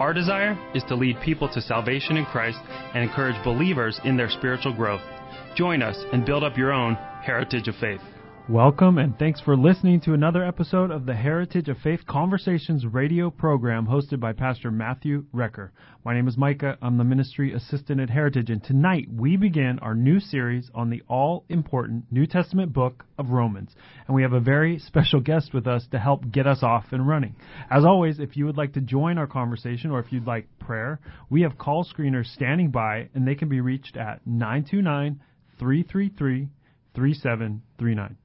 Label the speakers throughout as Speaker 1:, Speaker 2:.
Speaker 1: Our desire is to lead people to salvation in Christ and encourage believers in their spiritual growth. Join us and build up your own heritage of faith. Welcome and thanks for listening to another episode of the Heritage of Faith Conversations radio program hosted by Pastor Matthew Recker. My name is Micah. I'm the ministry assistant at Heritage and tonight we begin our new series on the all important New Testament book of Romans. And we have a very special guest with us to help get us off and running. As always, if you would like to join our conversation or if you'd like prayer, we have call screeners standing by and they can be reached at 929 333 3739.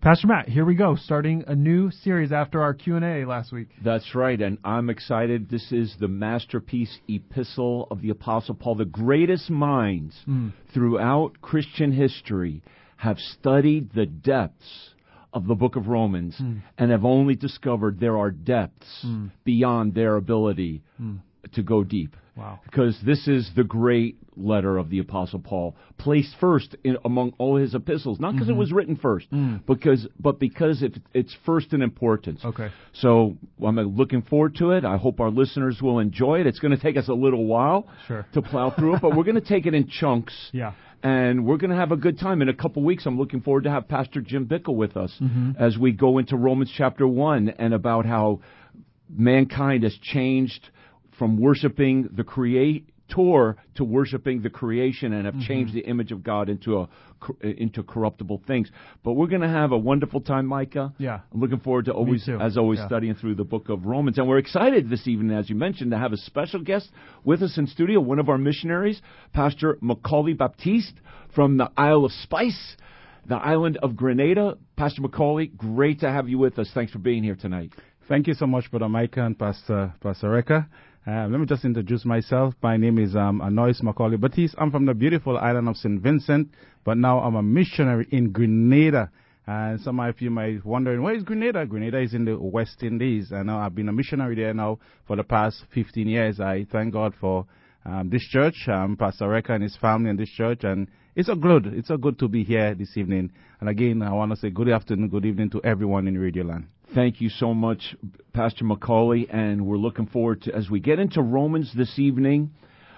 Speaker 1: Pastor Matt, here we go, starting a new series after our Q&A last week.
Speaker 2: That's right, and I'm excited. This is the masterpiece epistle of the Apostle Paul. The greatest minds mm. throughout Christian history have studied the depths of the book of Romans mm. and have only discovered there are depths mm. beyond their ability to go deep.
Speaker 1: Wow.
Speaker 2: Because this is the great letter of the Apostle Paul, placed first in, among all his epistles, not because mm-hmm. it was written first, mm. because but because it, it's first in importance.
Speaker 1: Okay.
Speaker 2: So I'm looking forward to it. I hope our listeners will enjoy it. It's going to take us a little while
Speaker 1: sure.
Speaker 2: to plow through it, but we're going to take it in chunks.
Speaker 1: Yeah.
Speaker 2: And we're going to have a good time. In a couple weeks, I'm looking forward to have Pastor Jim Bickle with us mm-hmm. as we go into Romans chapter 1 and about how mankind has changed from worshiping the creator to worshiping the creation and have mm-hmm. changed the image of God into a into corruptible things. But we're going to have a wonderful time, Micah.
Speaker 1: Yeah,
Speaker 2: I'm looking forward to always, as always,
Speaker 1: yeah.
Speaker 2: studying through the book of Romans, and we're excited this evening, as you mentioned, to have a special guest with us in studio, one of our missionaries, Pastor Macaulay Baptiste from the Isle of Spice. The island of Grenada. Pastor Macaulay, great to have you with us. Thanks for being here tonight.
Speaker 3: Thank you so much, Brother Micah and Pastor, Pastor Recker. Uh, let me just introduce myself. My name is um, Anois Macaulay Baptiste. I'm from the beautiful island of St. Vincent, but now I'm a missionary in Grenada. And some of you might be wondering, where is Grenada? Grenada is in the West Indies. And I've been a missionary there now for the past 15 years. I thank God for um, this church, um, Pastor Recker and his family and this church. And it's a good, it's a good to be here this evening. And again, I want to say good afternoon, good evening to everyone in Radio Land.
Speaker 2: Thank you so much, Pastor Macaulay, and we're looking forward to as we get into Romans this evening,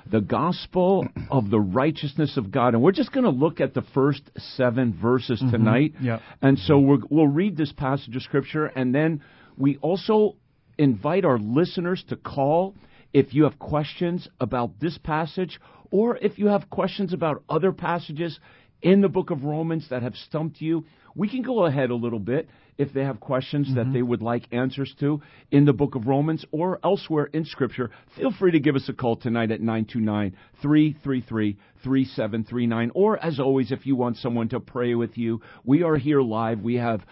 Speaker 2: the gospel of the righteousness of God, and we're just going to look at the first seven verses
Speaker 1: mm-hmm.
Speaker 2: tonight.
Speaker 1: Yeah.
Speaker 2: And so we will read this passage of scripture, and then we also invite our listeners to call if you have questions about this passage, or if you have questions about other passages in the book of Romans that have stumped you. We can go ahead a little bit if they have questions mm-hmm. that they would like answers to in the book of Romans or elsewhere in Scripture, feel free to give us a call tonight at 929 333 3739. Or, as always, if you want someone to pray with you, we are here live. We have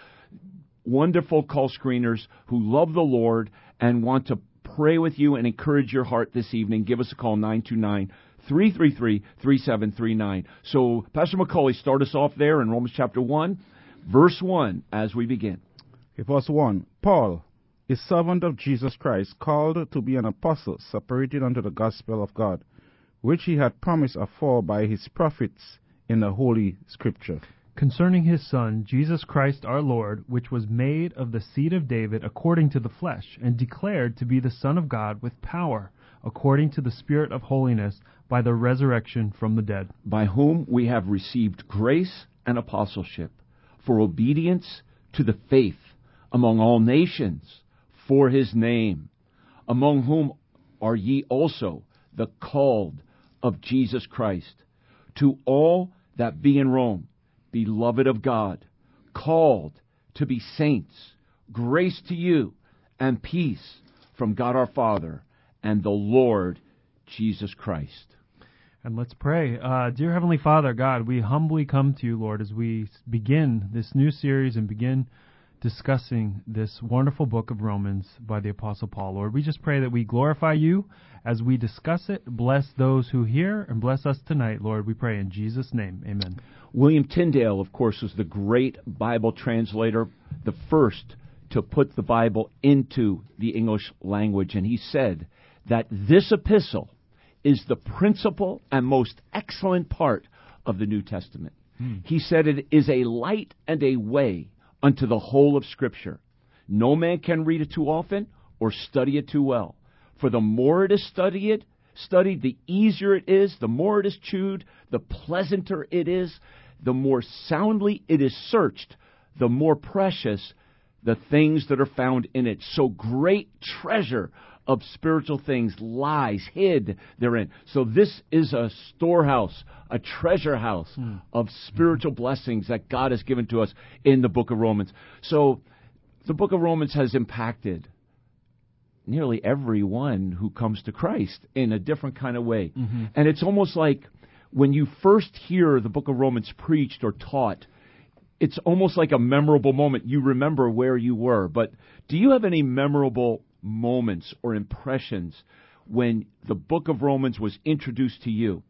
Speaker 2: wonderful call screeners who love the Lord and want to pray with you and encourage your heart this evening. Give us a call, 929 333 3739. So, Pastor Macaulay, start us off there in Romans chapter 1 Verse 1 as we begin.
Speaker 3: Okay, verse 1 Paul, a servant of Jesus Christ, called to be an apostle, separated unto the gospel of God, which he had promised afore by his prophets in the Holy Scripture.
Speaker 1: Concerning his Son, Jesus Christ our Lord, which was made of the seed of David according to the flesh, and declared to be the Son of God with power, according to the Spirit of holiness, by the resurrection from the dead.
Speaker 2: By whom we have received grace and apostleship for obedience to the faith among all nations for his name, among whom are ye also the called of Jesus Christ. To all that be in Rome, beloved of God, called to be saints, grace to you and peace from God our Father and the Lord Jesus Christ.
Speaker 1: And let's pray. Uh, dear Heavenly Father, God, we humbly come to you, Lord, as we begin this new series and begin discussing this wonderful book of Romans by the Apostle Paul. Lord, we just pray that we glorify you as we discuss it. Bless those who hear and bless us tonight, Lord. We pray in Jesus' name. Amen.
Speaker 2: William Tyndale, of course, was the great Bible translator, the first to put the Bible into the English language. And he said that this epistle is the principal and most excellent part of the New Testament. Hmm. He said it is a light and a way unto the whole of Scripture. No man can read it too often or study it too well. For the more it is studied, studied, the easier it is, the more it is chewed, the pleasanter it is, the more soundly it is searched, the more precious the things that are found in it. So great treasure of spiritual things lies hid therein. So this is a storehouse, a treasure house mm. of spiritual blessings that God has given to us in the book of Romans. So the book of Romans has impacted nearly everyone who comes to Christ in a different kind of way. Mm-hmm. And it's almost like when you first hear the book of Romans preached or taught, it's almost like a memorable moment. You remember where you were. But do you have any memorable moments or impressions when the book of Romans was introduced to you?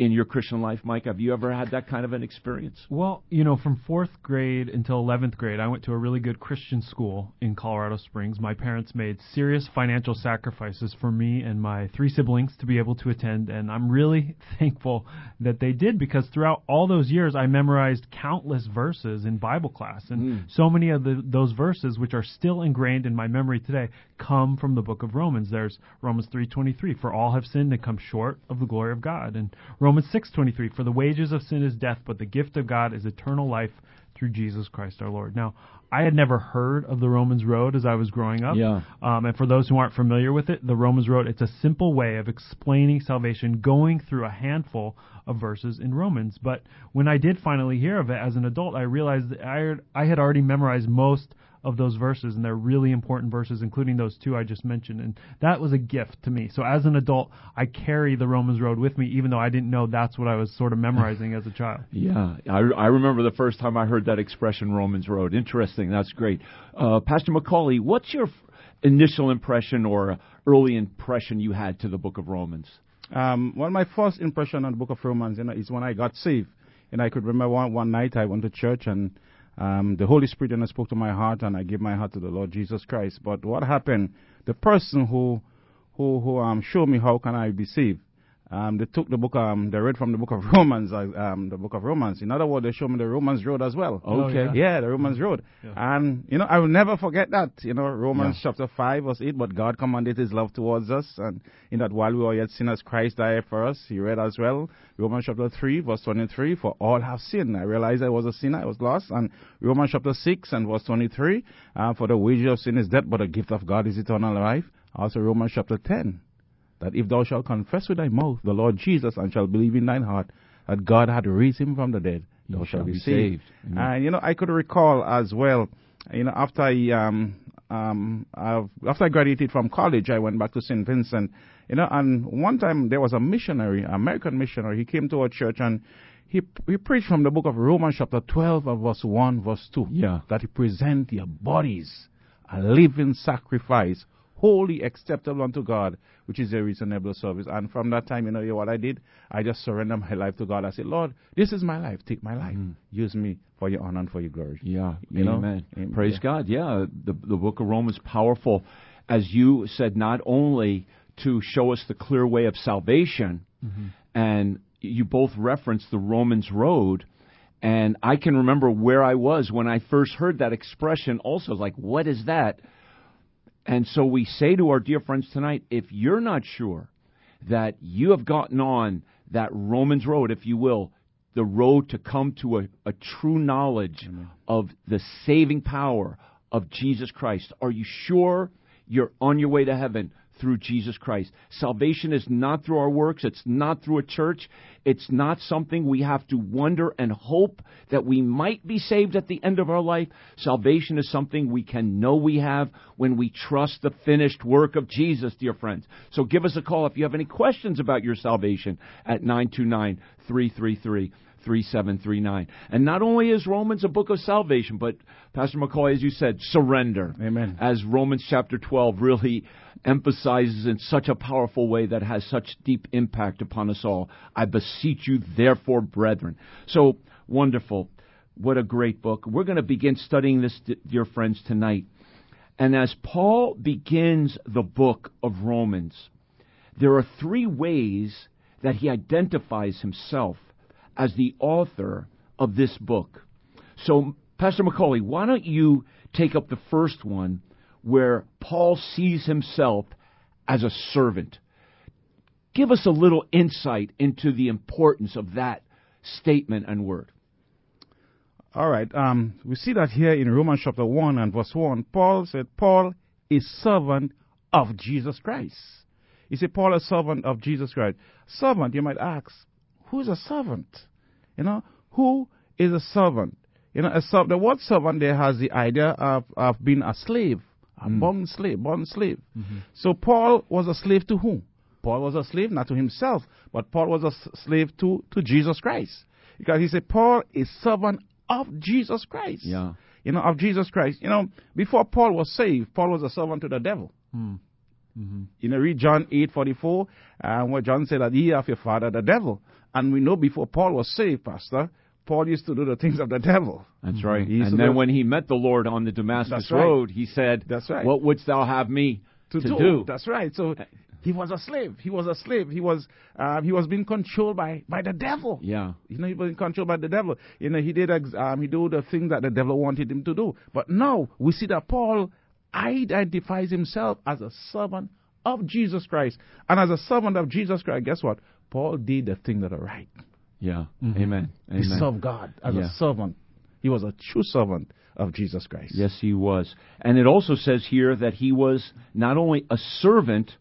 Speaker 2: In your Christian life, Mike? Have you ever had that kind of an experience?
Speaker 1: Well, you know, from fourth grade until 11th grade, I went to a really good Christian school in Colorado Springs. My parents made serious financial sacrifices for me and my three siblings to be able to attend, and I'm really thankful that they did because throughout all those years, I memorized countless verses in Bible class. And mm. so many of the, those verses, which are still ingrained in my memory today, come from the book of Romans. There's Romans 3:23, for all have sinned and come short of the glory of God. And Romans 6:23, for the wages of sin is death, but the gift of God is eternal life through Jesus Christ our Lord. Now, I had never heard of the Romans Road as I was growing up.
Speaker 2: Yeah.
Speaker 1: Um, and for those who aren't familiar with it, the Romans Road, it's a simple way of explaining salvation going through a handful of verses in Romans. But when I did finally hear of it as an adult, I realized that I, I had already memorized most of those verses, and they're really important verses, including those two I just mentioned. And that was a gift to me. So as an adult, I carry the Romans Road with me, even though I didn't know that's what I was sort of memorizing as a child.
Speaker 2: Yeah, I, I remember the first time I heard that expression, Romans Road. Interesting. That's great. Uh, Pastor Macaulay, what's your initial impression or early impression you had to the Book of Romans?
Speaker 3: Um, well, my first impression on the Book of Romans, you know, is when I got saved. And I could remember one, one night I went to church and um, the Holy Spirit then spoke to my heart, and I gave my heart to the Lord Jesus Christ. But what happened? The person who who who um, showed me how can I be saved um, they took the book, um, they read from the book of Romans, uh, um, the book of Romans. In other words, they showed me the Romans Road as well.
Speaker 2: Oh, okay.
Speaker 3: Oh, yeah. yeah. the Romans Road. Yeah. And, you know, I will never forget that. You know, Romans yeah. chapter 5 verse 8, but God commanded his love towards us. And in that while we were yet sinners, Christ died for us. He read as well. Romans chapter 3 verse 23, for all have sinned. I realized I was a sinner, I was lost. And Romans chapter 6 and verse 23, uh, for the wages of sin is death, but the gift of God is eternal life. Also Romans chapter 10 that if thou shalt confess with thy mouth the Lord Jesus and shalt believe in thine heart that God had raised him from the dead, thou shalt be saved. saved. And you know, I could recall as well, you know, after I um, um, I've, after I graduated from college, I went back to St. Vincent. You know, and one time there was a missionary, American missionary. He came to our church and he he preached from the book of Romans, chapter 12, verse 1, verse 2.
Speaker 2: Yeah.
Speaker 3: That he present your bodies a living sacrifice, wholly acceptable unto God, which is a reasonable service. And from that time, you know, what I did? I just surrendered my life to God. I said, Lord, this is my life. Take my life. Mm. Use me for your honor and for your glory.
Speaker 2: Yeah. You Amen. Amen. Praise yeah. God. Yeah. The, the book of Romans powerful, as you said, not only to show us the clear way of salvation, mm-hmm. and you both referenced the Romans road. And I can remember where I was when I first heard that expression also. Like, what is that? And so we say to our dear friends tonight if you're not sure that you have gotten on that Romans road, if you will, the road to come to a, a true knowledge Amen. of the saving power of Jesus Christ, are you sure you're on your way to heaven? Through Jesus Christ. Salvation is not through our works. It's not through a church. It's not something we have to wonder and hope that we might be saved at the end of our life. Salvation is something we can know we have when we trust the finished work of Jesus, dear friends. So give us a call if you have any questions about your salvation at 929 333 3739. And not only is Romans a book of salvation, but Pastor Macaulay, as you said, surrender.
Speaker 3: Amen.
Speaker 2: As Romans chapter 12 really emphasizes in such a powerful way that has such deep impact upon us all. I beseech you, therefore, brethren. So wonderful. What a great book. We're going to begin studying this, dear friends, tonight. And as Paul begins the book of Romans, there are three ways that he identifies himself as the author of this book. So, Pastor Macaulay, why don't you take up the first one where Paul sees himself as a servant? Give us a little insight into the importance of that statement and word.
Speaker 3: All right. Um, we see that here in Romans chapter 1 and verse 1. Paul said, Paul is servant of Jesus Christ. He said, Paul is servant of Jesus Christ. Servant, you might ask, who's a servant? You know, who is a servant? You know, a the word servant there has the idea of, of being a slave, a mm. born slave, born slave. Mm-hmm. So Paul was a slave to whom? Paul was a slave not to himself, but Paul was a slave to, to Jesus Christ. Because he said, Paul is servant of Jesus Christ.
Speaker 2: Yeah.
Speaker 3: You know, of Jesus Christ. You know, before Paul was saved, Paul was a servant to the devil.
Speaker 2: Mm. Mm-hmm.
Speaker 3: You know, read John 8 44, uh, where John said that ye have your father the devil. And we know before Paul was saved, Pastor, Paul used to do the things of the devil.
Speaker 2: That's right. And then when he met the Lord on the Damascus
Speaker 3: right.
Speaker 2: Road, he said,
Speaker 3: That's right.
Speaker 2: What wouldst thou have me
Speaker 3: to,
Speaker 2: to
Speaker 3: do.
Speaker 2: do?
Speaker 3: That's right. So he was a slave. He was a slave. He was uh, he was being controlled by, by the devil.
Speaker 2: Yeah.
Speaker 3: You know, he was controlled by the devil. You know, he did um, he do the thing that the devil wanted him to do. But now we see that Paul identifies himself as a servant of Jesus Christ. And as a servant of Jesus Christ, guess what? Paul did the thing that are right.
Speaker 2: Yeah. Mm-hmm. Amen. Amen.
Speaker 3: He served God as yeah. a servant. He was a true servant of Jesus Christ.
Speaker 2: Yes, he was. And it also says here that he was not only a servant,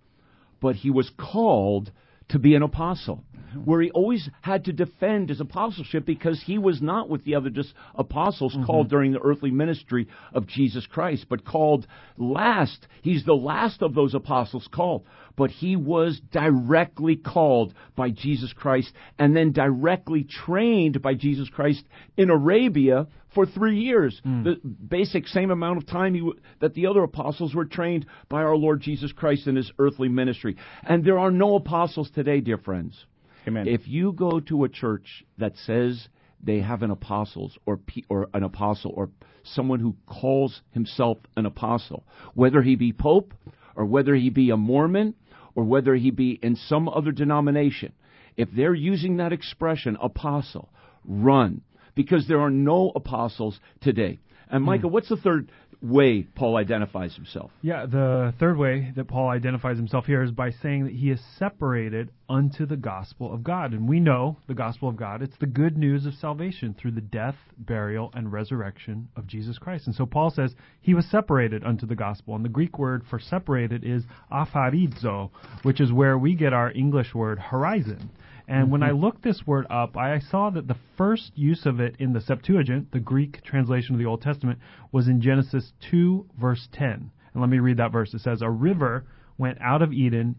Speaker 2: but he was called to be an apostle, where he always had to defend his apostleship because he was not with the other just apostles mm-hmm. called during the earthly ministry of Jesus Christ, but called last. He's the last of those apostles called, but he was directly called by Jesus Christ and then directly trained by Jesus Christ in Arabia for three years. Mm. The basic same amount of time he, that the other apostles were trained by our Lord Jesus Christ in his earthly ministry. And there are no apostles today, dear friends.
Speaker 3: Amen.
Speaker 2: If you go to a church that says they have an apostles or or an apostle or someone who calls himself an apostle, whether he be pope or whether he be a Mormon or whether he be in some other denomination, if they're using that expression apostle, run because there are no apostles today. And Micah, mm. what's the third way Paul identifies himself?
Speaker 1: Yeah, the third way that Paul identifies himself here is by saying that he is separated unto the gospel of God. And we know the gospel of God, it's the good news of salvation through the death, burial, and resurrection of Jesus Christ. And so Paul says he was separated unto the gospel. And the Greek word for separated is aphorizo, which is where we get our English word horizon. And mm-hmm. when I mm-hmm. looked this word up, I saw that the first use of it in the Septuagint, the Greek translation of the Old Testament, was in Genesis 2, verse 10. And let me read that verse. It says, A river went out of Eden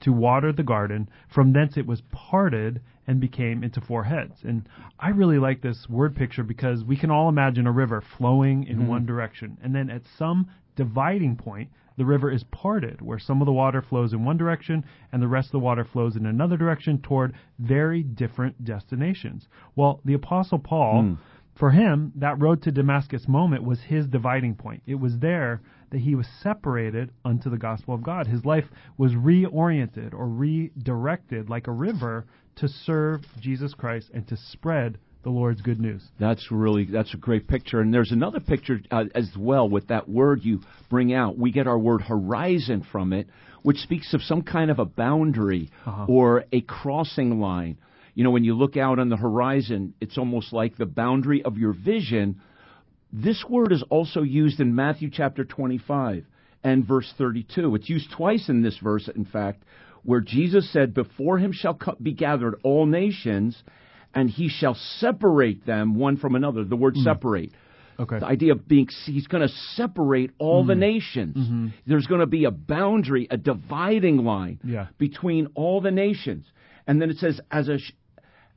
Speaker 1: to water the garden. From thence it was parted and became into four heads. And I really like this word picture because we can all imagine a river flowing in mm-hmm. one direction. And then at some dividing point, the river is parted, where some of the water flows in one direction and the rest of the water flows in another direction toward very different destinations. Well, the Apostle Paul, mm. for him, that road to Damascus moment was his dividing point. It was there that he was separated unto the gospel of God. His life was reoriented or redirected like a river to serve Jesus Christ and to spread the Lord's good news.
Speaker 2: That's really that's a great picture, and there's another picture uh, as well with that word you bring out. We get our word horizon from it, which speaks of some kind of a boundary uh-huh. or a crossing line. You know, when you look out on the horizon, it's almost like the boundary of your vision. This word is also used in Matthew chapter 25 and verse 32. It's used twice in this verse, in fact, where Jesus said, Before him shall be gathered all nations, and he shall separate them one from another. The word mm. separate.
Speaker 1: Okay.
Speaker 2: The idea of being, he's going to separate all mm. the nations.
Speaker 1: Mm-hmm.
Speaker 2: There's going to be a boundary, a dividing line
Speaker 1: yeah.
Speaker 2: between all the nations. And then it says, as a,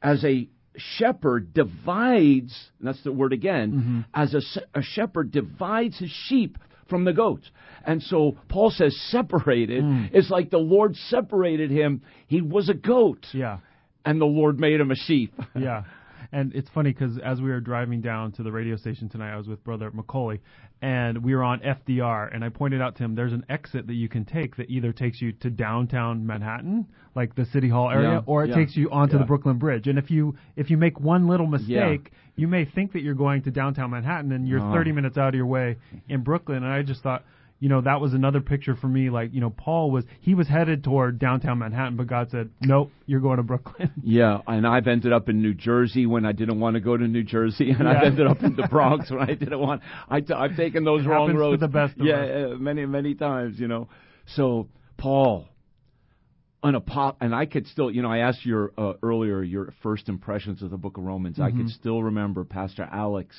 Speaker 2: as a shepherd divides, that's the word again, mm-hmm. as a, a shepherd divides his sheep from the goats. And so Paul says separated. Mm. It's like the Lord separated him. He was a goat.
Speaker 1: Yeah.
Speaker 2: And the Lord made him a sheep.
Speaker 1: yeah. And it's funny because as we were driving down to the radio station tonight, I was with Brother Macaulay, and we were on FDR, and I pointed out to him there's an exit that you can take that either takes you to downtown Manhattan, like the City Hall area,
Speaker 2: yeah,
Speaker 1: or it
Speaker 2: yeah,
Speaker 1: takes you onto
Speaker 2: yeah.
Speaker 1: the Brooklyn Bridge. And if you if you make one little mistake, you may think that you're going to downtown Manhattan, and you're uh 30 minutes out of your way in Brooklyn. And I just thought you know, that was another picture for me. Like, you know, Paul was he was headed toward downtown Manhattan, but God said, "Nope, you're going to Brooklyn."
Speaker 2: Yeah, and I've ended up in New Jersey when I didn't want to go to New Jersey, and yeah. I've ended up in the Bronx when I didn't want. I t- I've taken those
Speaker 1: it
Speaker 2: wrong roads.
Speaker 1: the best.
Speaker 2: yeah, uh, many many times, you know. So Paul, an apo- and I could still, you know, I asked your uh, earlier your first impressions of the Book of Romans. Mm-hmm. I could still remember Pastor Alex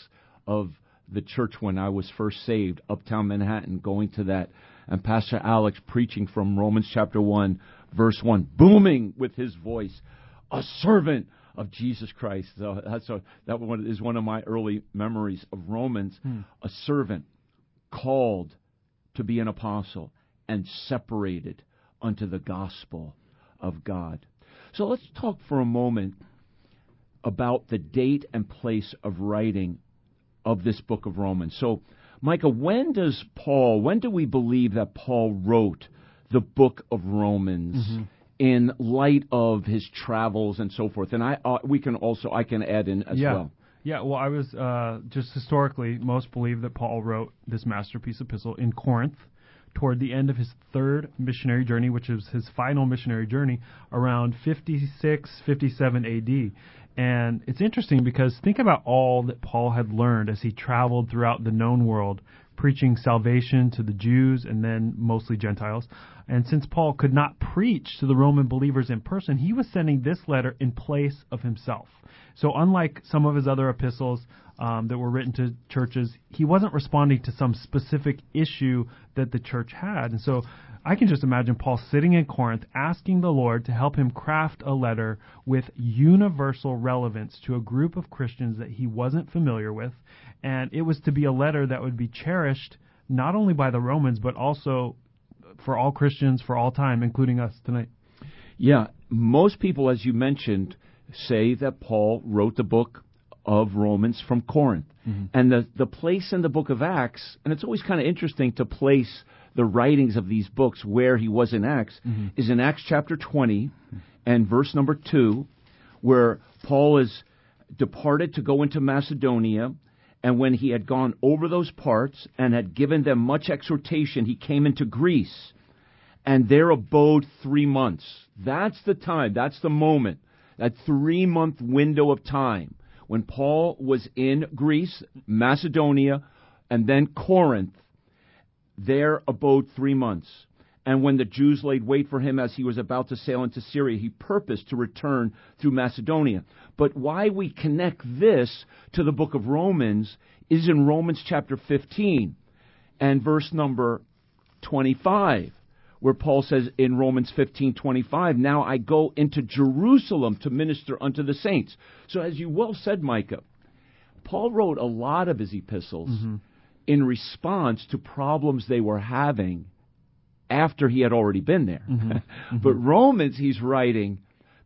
Speaker 2: of the church when I was first saved, uptown Manhattan, going to that, and Pastor Alex preaching from Romans chapter 1, verse 1, booming with his voice, a servant of Jesus Christ. So that's a, that one is one of my early memories of Romans, hmm. a servant called to be an apostle and separated unto the gospel of God. So let's talk for a moment about the date and place of writing of this book of Romans. So, Micah, when does Paul, when do we believe that Paul wrote the book of Romans? Mm-hmm. In light of his travels and so forth, and I uh, we can also I can add in as
Speaker 1: yeah.
Speaker 2: well.
Speaker 1: Yeah, well, I was uh, just historically most believe that Paul wrote this masterpiece epistle in Corinth toward the end of his third missionary journey, which is his final missionary journey, around 56, 57 AD. And it's interesting because think about all that Paul had learned as he traveled throughout the known world, preaching salvation to the Jews and then mostly Gentiles. And since Paul could not preach to the Roman believers in person, he was sending this letter in place of himself. So, unlike some of his other epistles um, that were written to churches, he wasn't responding to some specific issue that the church had. And so, I can just imagine Paul sitting in Corinth asking the Lord to help him craft a letter with universal relevance to a group of Christians that he wasn't familiar with. And it was to be a letter that would be cherished not only by the Romans, but also for all Christians for all time, including us tonight.
Speaker 2: Yeah, most people, as you mentioned, say that Paul wrote the book of Romans from Corinth. Mm-hmm. And the, the place in the book of Acts, and it's always kind of interesting to place the writings of these books where he was in Acts mm-hmm. is in Acts chapter 20 and verse number 2, where Paul is departed to go into Macedonia. And when he had gone over those parts and had given them much exhortation, he came into Greece and there abode three months. That's the time, that's the moment, that three month window of time when Paul was in Greece, Macedonia, and then Corinth there abode three months. And when the Jews laid wait for him as he was about to sail into Syria, he purposed to return through Macedonia. But why we connect this to the book of Romans is in Romans chapter 15 and verse number 25, where Paul says in Romans 15:25, "Now I go into Jerusalem to minister unto the saints." So as you well said, Micah, Paul wrote a lot of his epistles mm-hmm in response to problems they were having after he had already been there. Mm-hmm. Mm-hmm. but Romans, he's writing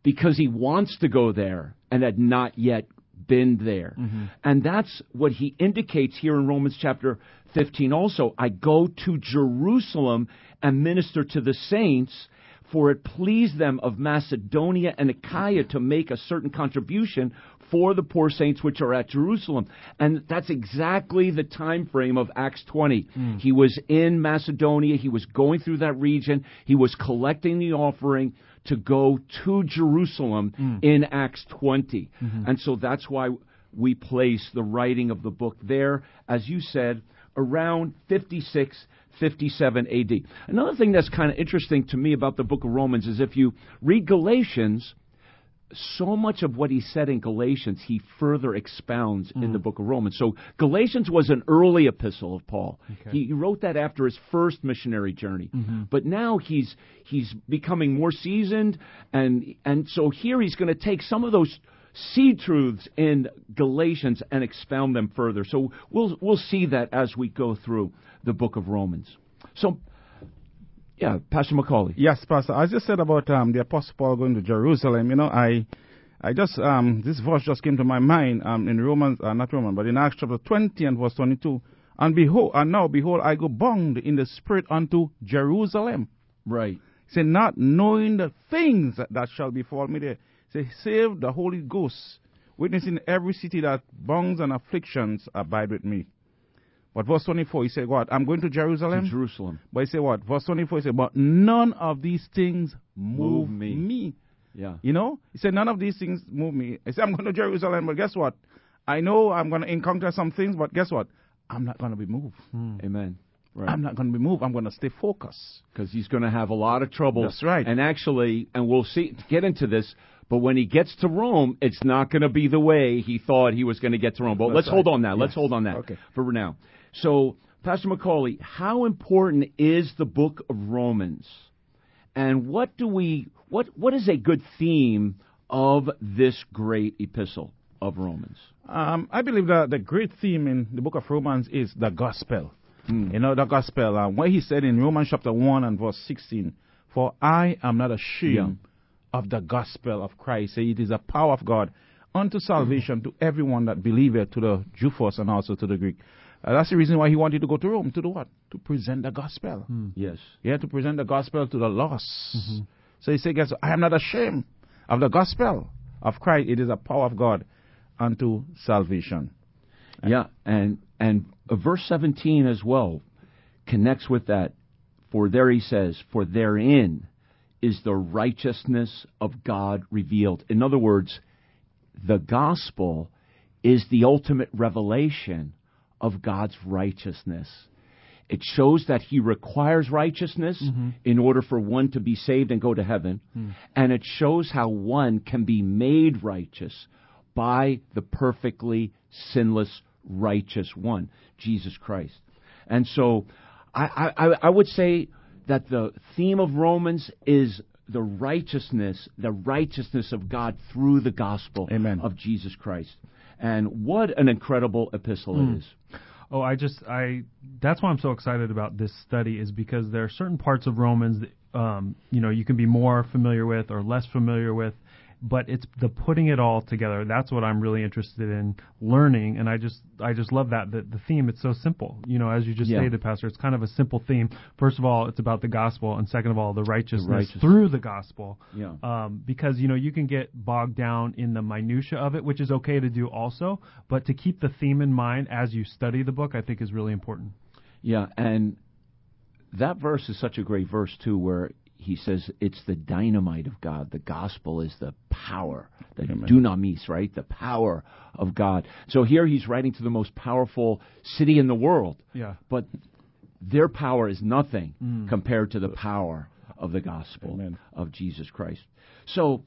Speaker 2: because he wants to go there and had not yet been there. Mm-hmm. And that's what he indicates here in Romans chapter 15 also. I go to Jerusalem and minister to the saints for it pleased them of Macedonia and Achaia to make a certain contribution for the poor saints which are at Jerusalem. And that's exactly the time frame of Acts 20. Mm. He was in Macedonia, he was going through that region, he was collecting the offering to go to Jerusalem mm. in Acts 20. Mm-hmm. And so that's why we place the writing of the book there, as you said, around 56 57 AD. Another thing that's kind of interesting to me about the book of Romans is if you read Galatians, so much of what he said in Galatians, he further expounds mm. in the mm. book of Romans. So Galatians was an early epistle of Paul. Okay. He wrote that after his first missionary journey. Mm-hmm. But now he's he's becoming more seasoned and and so here he's going to take some of those see truths in Galatians and expound them further. So we'll we'll see that as we go through the book of Romans. So yeah, Pastor Macaulay.
Speaker 3: Yes, Pastor. As you said about um, the Apostle Paul going to Jerusalem, you know, I, I just um, this verse just came to my mind um, in Romans, uh, not Romans, but in Acts chapter 20 and verse 22. And behold, and now behold, I go bound in the spirit unto Jerusalem.
Speaker 2: Right.
Speaker 3: Say, not knowing the things that, that shall befall me there. Say, save the Holy Ghost, witnessing every city that bonds and afflictions abide with me. But verse 24, he said, What? I'm going to Jerusalem.
Speaker 2: To Jerusalem.
Speaker 3: But he said, What? Verse 24, he said, But none of these things move,
Speaker 2: Move me."
Speaker 3: me.
Speaker 2: Yeah.
Speaker 3: You know? He said, None of these things move me. He said, I'm going to Jerusalem, but guess what? I know I'm going to encounter some things, but guess what? I'm not going to be moved. Hmm.
Speaker 2: Amen. Right.
Speaker 3: I'm not going to be moved. I'm going to stay focused.
Speaker 2: because he's going to have a lot of trouble.
Speaker 3: That's right.
Speaker 2: And actually, and we'll see get into this. But when he gets to Rome, it's not going to be the way he thought he was going to get to Rome. But
Speaker 3: That's
Speaker 2: let's hold on that. Let's hold on that
Speaker 3: Okay.
Speaker 2: for now. So, Pastor Macaulay, how important is the book of Romans? And what do we what what is a good theme of this great epistle of Romans?
Speaker 3: Um, I believe that the great theme in the book of Romans is the gospel. You know, the gospel. Um, what he said in Romans chapter 1 and verse 16 For I am not ashamed of the gospel of Christ. Say, It is a power of God unto salvation to everyone that believeth, to the Jew first and also to the Greek. Uh, that's the reason why he wanted to go to Rome. To do what? To present the gospel.
Speaker 2: Yes.
Speaker 3: Yeah, to present the gospel to the lost. So he said, guys, I am not ashamed of the gospel of Christ. It is a power of God unto salvation.
Speaker 2: Yeah, and and verse 17 as well connects with that. For there he says, for therein is the righteousness of God revealed. In other words, the gospel is the ultimate revelation of God's righteousness. It shows that he requires righteousness mm-hmm. in order for one to be saved and go to heaven. Hmm. And it shows how one can be made righteous by the perfectly sinless, righteous one, Jesus Christ. And so I, I, I would say that the theme of Romans is the righteousness, the righteousness of God through the gospel
Speaker 3: Amen.
Speaker 2: of Jesus Christ. And what an incredible epistle it is.
Speaker 1: Oh, I just I that's why I'm so excited about this study is because there are certain parts of Romans that um, you know you can be more familiar with or less familiar with, but it's the putting it all together. That's what I'm really interested in learning, and I just I just love that the, the theme. It's so simple, you know, as you just
Speaker 2: Yeah.
Speaker 1: stated, Pastor. It's kind of a simple theme. First of all, it's about the gospel, and second of all, the righteousness,
Speaker 2: righteousness.
Speaker 1: through the gospel.
Speaker 2: Yeah.
Speaker 1: Um, because you know you can get bogged down in the minutia of it, which is okay to do also, but to keep the theme in mind as you study the book, I think is really important.
Speaker 2: Yeah, and that verse is such a great verse too, where he says it's the dynamite of God. The gospel is the power, the dunamis, right? The power of God. So here he's writing to the most powerful city in the world,
Speaker 1: Yeah.
Speaker 2: but their power is nothing mm. compared to the power of the gospel
Speaker 3: Amen.
Speaker 2: of Jesus Christ. So,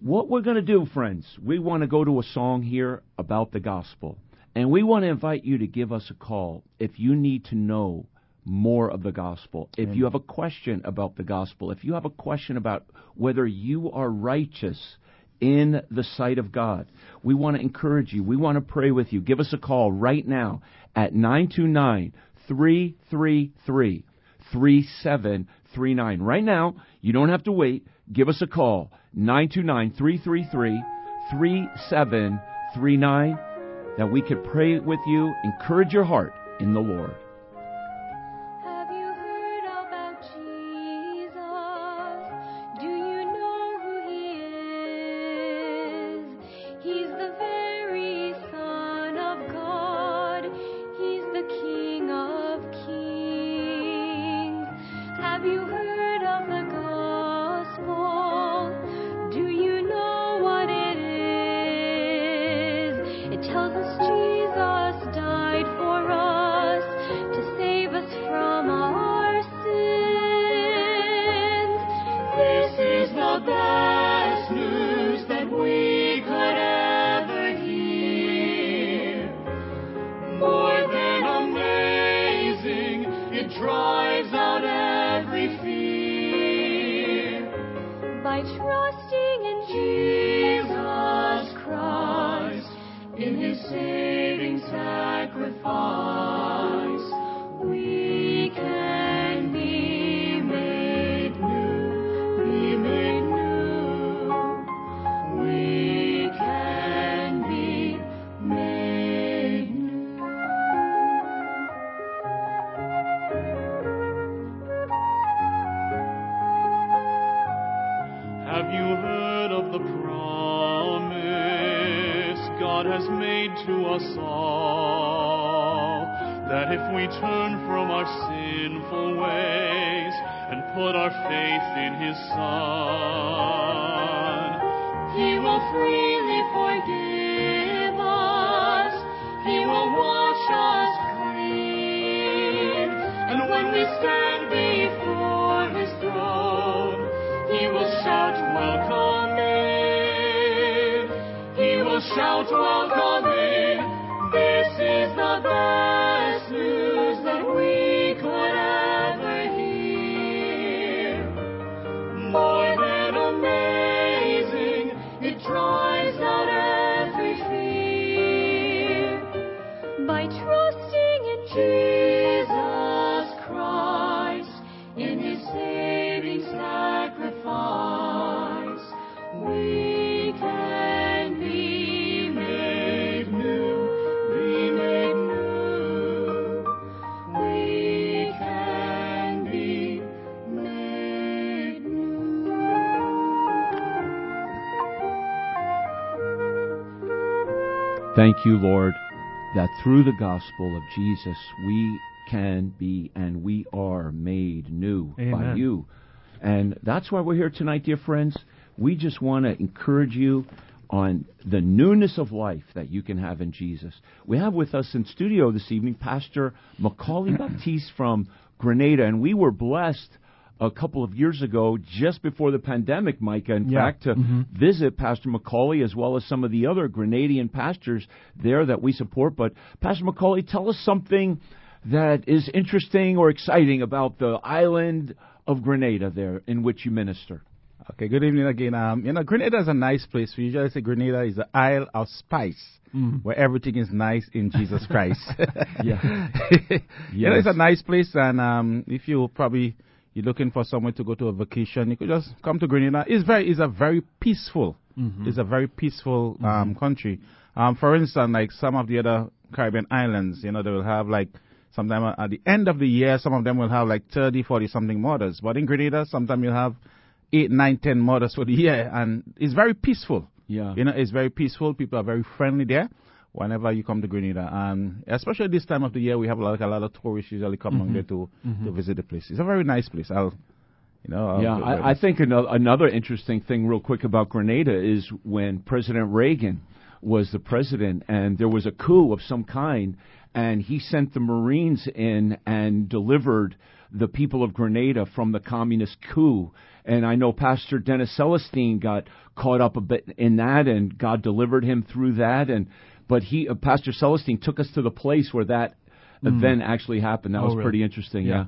Speaker 2: what we're going to do, friends, we want to go to a song here about the gospel. And we want to invite you to give us a call if you need to know more of the gospel. If you have a question about the gospel, if you have a question about whether you are righteous in the sight of God, we want to encourage you. We want to pray with you. Give us a call right now at 929 333 3739. Right now, you don't have to wait. Give us a call 929 333 3739 that we could pray with you, encourage your heart in the Lord.
Speaker 4: It
Speaker 2: Thank you, Lord, that through the gospel of Jesus we can be and we are made new by you. And that's why we're here tonight, dear friends. We just want to encourage you on the newness of life that you can have in Jesus. We have with us in studio this evening Pastor Macaulay Baptiste from Grenada, and we were blessed a couple of years ago, just before the pandemic, Micah, in
Speaker 1: Yeah.
Speaker 2: fact, to
Speaker 1: Mhm.
Speaker 2: visit Pastor Macaulay as well as some of the other Grenadian pastors there that we support. But Pastor Macaulay, tell us something that is interesting or exciting about the island of Grenada there in which you minister.
Speaker 3: Okay, good evening again. Um, you know, Grenada is a nice place. We usually say Grenada is the Isle of Spice, where everything is nice in Jesus Christ.
Speaker 2: Yeah.
Speaker 3: You know, it's a nice place, and um, if you probably you're looking for somewhere to go to a vacation, you could just come to Grenada. It's very, it's a very peaceful. It's a very peaceful um, country. Um, for instance, like some of the other Caribbean islands, you know, they will have like sometime at the end of the year, some of them will have like 30, 40 something murders. But in Grenada, sometimes you'll have eight, nine, ten murders for the year, and it's very peaceful.
Speaker 2: Yeah.
Speaker 3: You know, it's very peaceful. People are very friendly there. Whenever you come to Grenada, and especially this time of the year, we have like a lot of tourists usually come down mm-hmm. there to to mm-hmm. visit the place. It's a very nice place. I'll, you know, I'll
Speaker 2: Yeah, I. I think another, another interesting thing, real quick, about Grenada is when President Reagan was the president, and there was a coup of some kind, and he sent the Marines in and delivered the people of Grenada from the communist coup. And I know Pastor Dennis Celestine got caught up a bit in that, and God delivered him through that. And but he, uh, Pastor Celestine, took us to the place where that event actually happened. That
Speaker 1: Oh,
Speaker 2: was
Speaker 1: really?
Speaker 2: pretty interesting.
Speaker 1: Yeah.
Speaker 2: Yeah.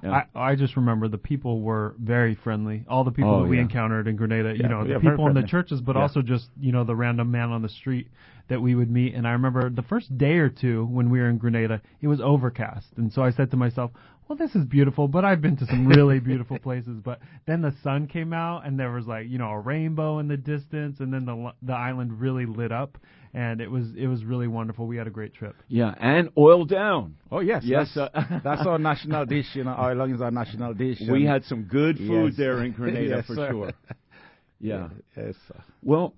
Speaker 2: Yeah.
Speaker 1: I, I just remember the people were very friendly. All the people
Speaker 2: Oh,
Speaker 1: that we
Speaker 2: yeah.
Speaker 1: encountered in Grenada, you know, the people in the churches, but also just, you know, the random man on the street that we would meet. And I remember the first day or two when we were in Grenada, it was overcast. And so I said to myself, well, this is beautiful, but I've been to some really beautiful places. But then the sun came out and there was like, you know, a rainbow in the distance and then the, l- the island really lit up and it was, it was really wonderful. We had a great trip.
Speaker 2: yeah, and oil down.
Speaker 3: Oh yes,
Speaker 2: Yes,
Speaker 3: That's,
Speaker 2: uh,
Speaker 3: that's our national dish. You know, oil down is our national dish.
Speaker 2: We had some good food
Speaker 3: Yes.
Speaker 2: there in Grenada
Speaker 3: Yes,
Speaker 2: for
Speaker 3: sir.
Speaker 2: sure. Yeah.
Speaker 3: Yes. sir.
Speaker 2: Well,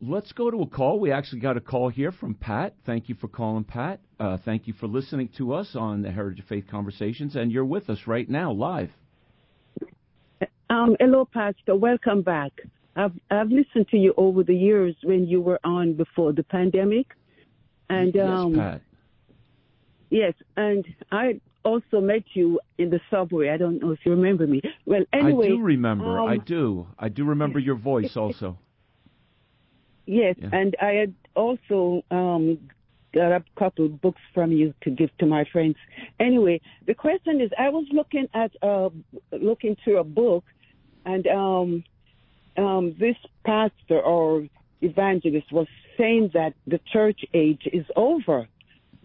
Speaker 2: let's go to a call. We actually got a call here from Pat. Thank you for calling, Pat. Uh, thank you for listening to us on the Heritage of Faith Conversations, and you're with us right now, live.
Speaker 5: Um, hello, Pastor. Welcome back. I've I've listened to you over the years when you were on before the pandemic, and um,
Speaker 2: yes, Pat.
Speaker 5: yes, and I also met you in the subway. I don't know if you remember me. Well, anyway,
Speaker 2: I do remember.
Speaker 5: um,
Speaker 2: I do. I do remember your voice also.
Speaker 5: Yes,
Speaker 2: Yeah.
Speaker 5: and I had also um, got a couple of books from you to give to my friends. Anyway, the question is, I was looking at uh, looking through a book, and um, um, this pastor or evangelist was saying that the church age is over,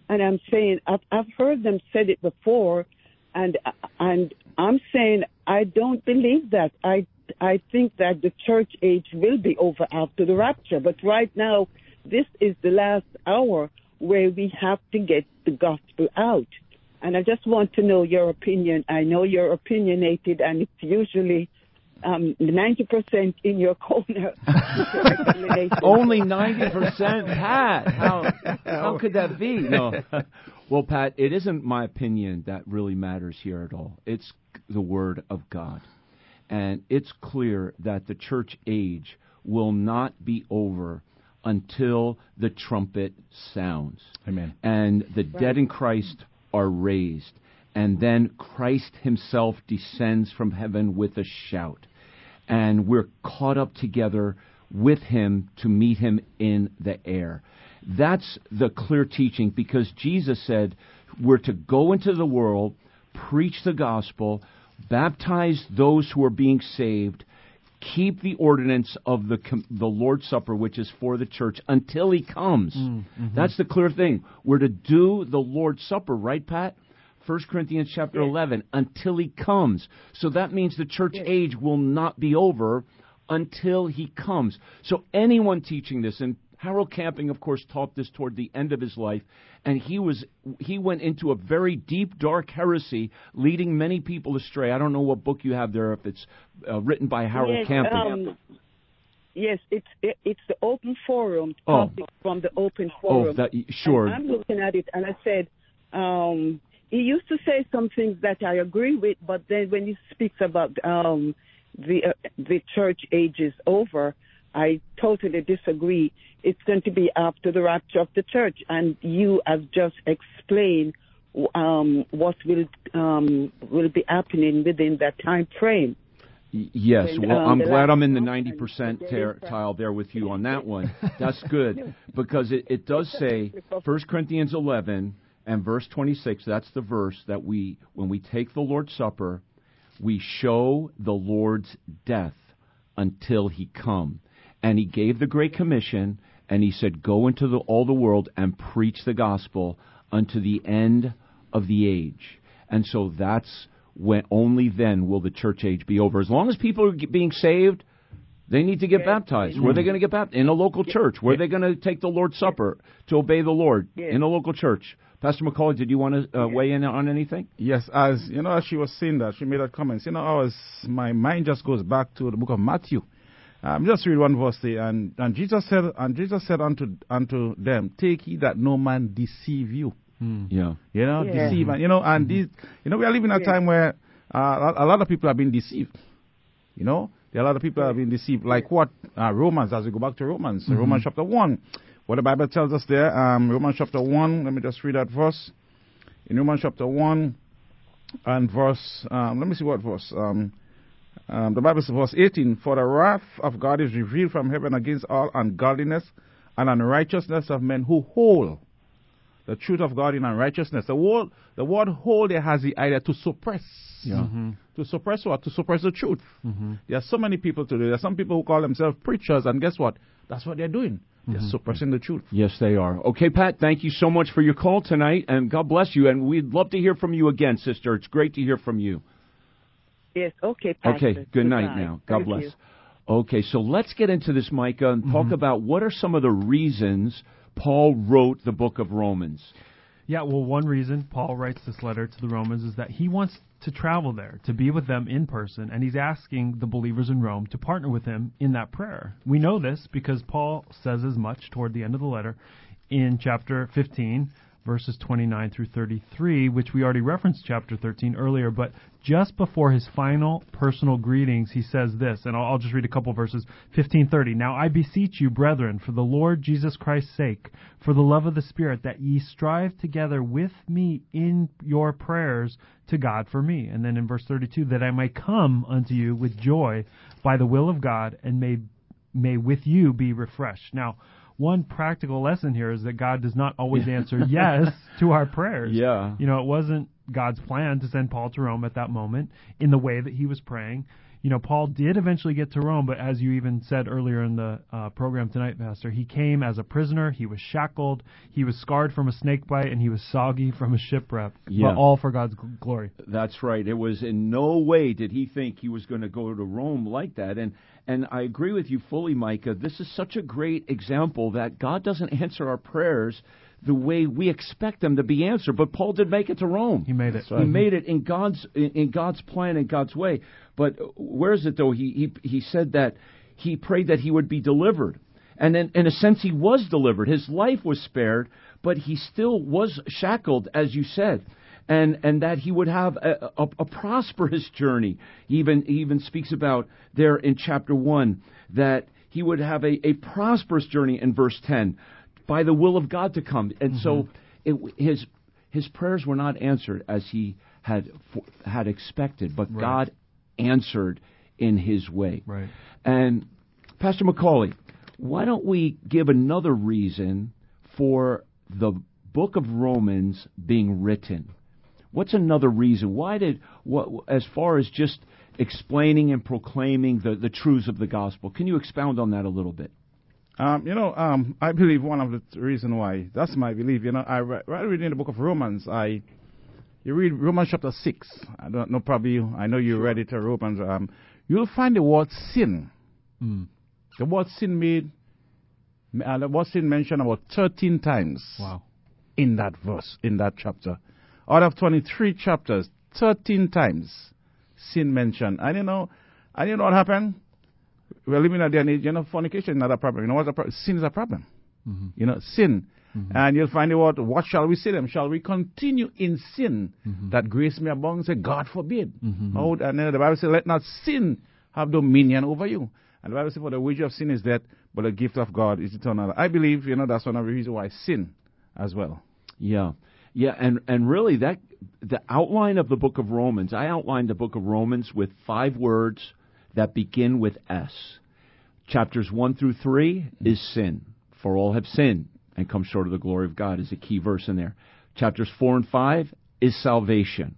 Speaker 5: and I'm saying I've, I've heard them said it before, and and I'm saying I don't believe that. I I think that the church age will be over after the rapture, but right now this is the last hour where we have to get the gospel out. And I just want to know your opinion. I know you're opinionated, and it's usually um, 90% in your corner.
Speaker 2: Only ninety percent, Pat. How how could that be? No. Well, Pat, it isn't my opinion that really matters here at all. It's the word of God, and it's clear that the church age will not be over until the trumpet sounds.
Speaker 3: Amen.
Speaker 2: And the dead in Christ are raised. And then Christ himself descends from heaven with a shout. And we're caught up together with him to meet him in the air. That's the clear teaching because Jesus said we're to go into the world, preach the gospel, baptize those who are being saved, keep the ordinance of the the Lord's Supper, which is for the church, until He comes. Mm, mm-hmm. That's the clear thing. We're to do the Lord's Supper, right, Pat? 1 Corinthians chapter 11, until He comes. So that means the church age will not be over until He comes. So anyone teaching this, and Harold Camping, of course, taught this toward the end of his life, and he was he went into a very deep, dark heresy, leading many people astray. I don't know what book you have there, if it's uh, written by Harold
Speaker 5: yes,
Speaker 2: Camping.
Speaker 5: um, yes, it's it, it's the open forum
Speaker 2: Oh.
Speaker 5: from the open
Speaker 2: oh,
Speaker 5: forum.
Speaker 2: that sure.
Speaker 5: And I'm looking at it, and I said, um, he used to say some things that I agree with, but then when he speaks about um, the uh, the church age is over, I totally disagree. It's going to be after the rapture of the church, and you have just explained um, what will um, will be happening within that time frame.
Speaker 2: Yes, well,
Speaker 5: um,
Speaker 2: I'm glad I'm in the 90% ter- tile there with you on that one. That's good because it, it does say 1 Corinthians 11 and verse 26. That's the verse that we, when we take the Lord's Supper, we show the Lord's death until He come. And He gave the Great Commission, and He said, "Go into the, all the world and preach the gospel unto the end of the age." And so that's when only then will the church age be over. As long as people are being saved, they need to get baptized. Where are they going to get baptized? In a local church. Where are they going to take the Lord's Supper to obey the Lord?
Speaker 5: Yeah.
Speaker 2: In a local church. Pastor Macaulay, did you want to uh, weigh in on anything?
Speaker 3: Yes, as you know, as she was saying that, she made that comment. You know, I was my mind just goes back to the book of Matthew. Um, just read one verse there, and and Jesus said, and Jesus said unto unto them, Take heed that no man deceive you.
Speaker 2: Yeah.
Speaker 3: You know,
Speaker 5: Yeah.
Speaker 3: deceive, and you know, and these, you know, we are living in a time where uh, a a lot of people have been deceived. You know, there are a lot of people that have been deceived. Like what? Uh, Romans, as we go back to Romans, Romans chapter 1. What the Bible tells us there, um, Romans chapter 1, let me just read that verse. In Romans chapter 1 and verse, um, let me see what verse. Um, um, the Bible says, verse 18, For the wrath of God is revealed from heaven against all ungodliness and unrighteousness of men who hold the truth of God in unrighteousness. The word, the word hold there has the idea to suppress.
Speaker 2: Yeah.
Speaker 3: To suppress what? To suppress the truth. There are so many people today. There are some people who call themselves preachers, and guess what? That's what they're doing. They're mm-hmm. suppressing the truth.
Speaker 2: Yes, they are. Okay, Pat, thank you so much for your call tonight, and God bless you. And we'd love to hear from you again, sister. It's great to hear from you.
Speaker 5: Yes, okay, Pastor.
Speaker 2: Okay, good night
Speaker 5: Goodbye.
Speaker 2: now. God
Speaker 5: Thank
Speaker 2: bless.
Speaker 5: you.
Speaker 2: Okay, so let's get into this, Micah, and talk mm-hmm. about what are some of the reasons Paul wrote the book of Romans.
Speaker 1: Yeah, well, one reason Paul writes this letter to the Romans is that he wants to travel there, to be with them in person, and he's asking the believers in Rome to partner with him in that prayer. We know this because Paul says as much toward the end of the letter in chapter 15, verses 29 through 33, which we already referenced chapter 13 earlier, but just before his final personal greetings, he says this, and I'll, I'll just read a couple verses. 1530. Now I beseech you, brethren, for the Lord Jesus Christ's sake, for the love of the Spirit, that ye strive together with me in your prayers to God for me. And then in verse 32, that I may come unto you with joy by the will of God, and may may with you be refreshed. Now, one practical lesson here is that God does not always answer yes to our prayers.
Speaker 2: Yeah.
Speaker 1: You know, it wasn't God's plan to send Paul to Rome at that moment in the way that he was praying. You know, Paul did eventually get to Rome, but as you even said earlier in the uh, program tonight, Pastor, he came as a prisoner. He was shackled. He was scarred from a snake bite, and he was soggy from a shipwreck.
Speaker 2: Yeah.
Speaker 1: But all for God's gl- glory.
Speaker 2: That's right. It was in no way did he think he was going to go to Rome like that. And and I agree with you fully, Micah. This is such a great example that God doesn't answer our prayers the way we expect them to be answered. But Paul did make it to Rome.
Speaker 1: He made it.
Speaker 2: He mm-hmm. made it in God's in, God's plan and God's way. But where is it though? He he he said that he prayed that he would be delivered, and in, in a sense he was delivered. His life was spared, but he still was shackled, as you said. And, and that he would have a, a, a prosperous journey. He even he even speaks about there in chapter one that he would have a, a prosperous journey in verse ten, by the will of God to come. And so mm-hmm. it, his his prayers were not answered as he had had expected, but
Speaker 1: Right.
Speaker 2: God answered in His way.
Speaker 1: Right.
Speaker 2: And Pastor Macaulay, why don't we give another reason for the book of Romans being written? What's another reason? Why did what as far as just explaining and proclaiming the, the truths of the gospel? Can you expound on that a little bit?
Speaker 3: Um, you know, um, I believe one of the th- reason why that's my belief. You know, I re- while reading the book of Romans, I you read Romans chapter six. I don't know, probably you, I know you read it to Romans. Um, you'll find the word sin.
Speaker 1: Mm.
Speaker 3: The word sin made, uh, the word sin mentioned about thirteen times
Speaker 1: Wow.
Speaker 3: in that verse, in that chapter. Out of 23 chapters, 13 times sin mentioned. And you know, and you know what happened? We're living in a day and age, you know, fornication is not a problem. You know what's a problem? Sin is a problem.
Speaker 1: Mm-hmm.
Speaker 3: You know, sin. And you'll find the word, what shall we say them? Shall we continue in sin
Speaker 1: Mm-hmm.
Speaker 3: that grace may abound? Say, God forbid. Oh, and then the Bible says, let not sin have dominion over you. And the Bible says, for the wage of sin is death, but the gift of God is eternal. I believe, you know, that's one of the reasons why sin as well.
Speaker 2: Yeah. Yeah, and and really that the outline of the book of Romans, I outlined the book of Romans with five words that begin with S. Chapters 1 through 3 is sin. For all have sinned and come short of the glory of God is a key verse in there. Chapters 4 and 5 is salvation.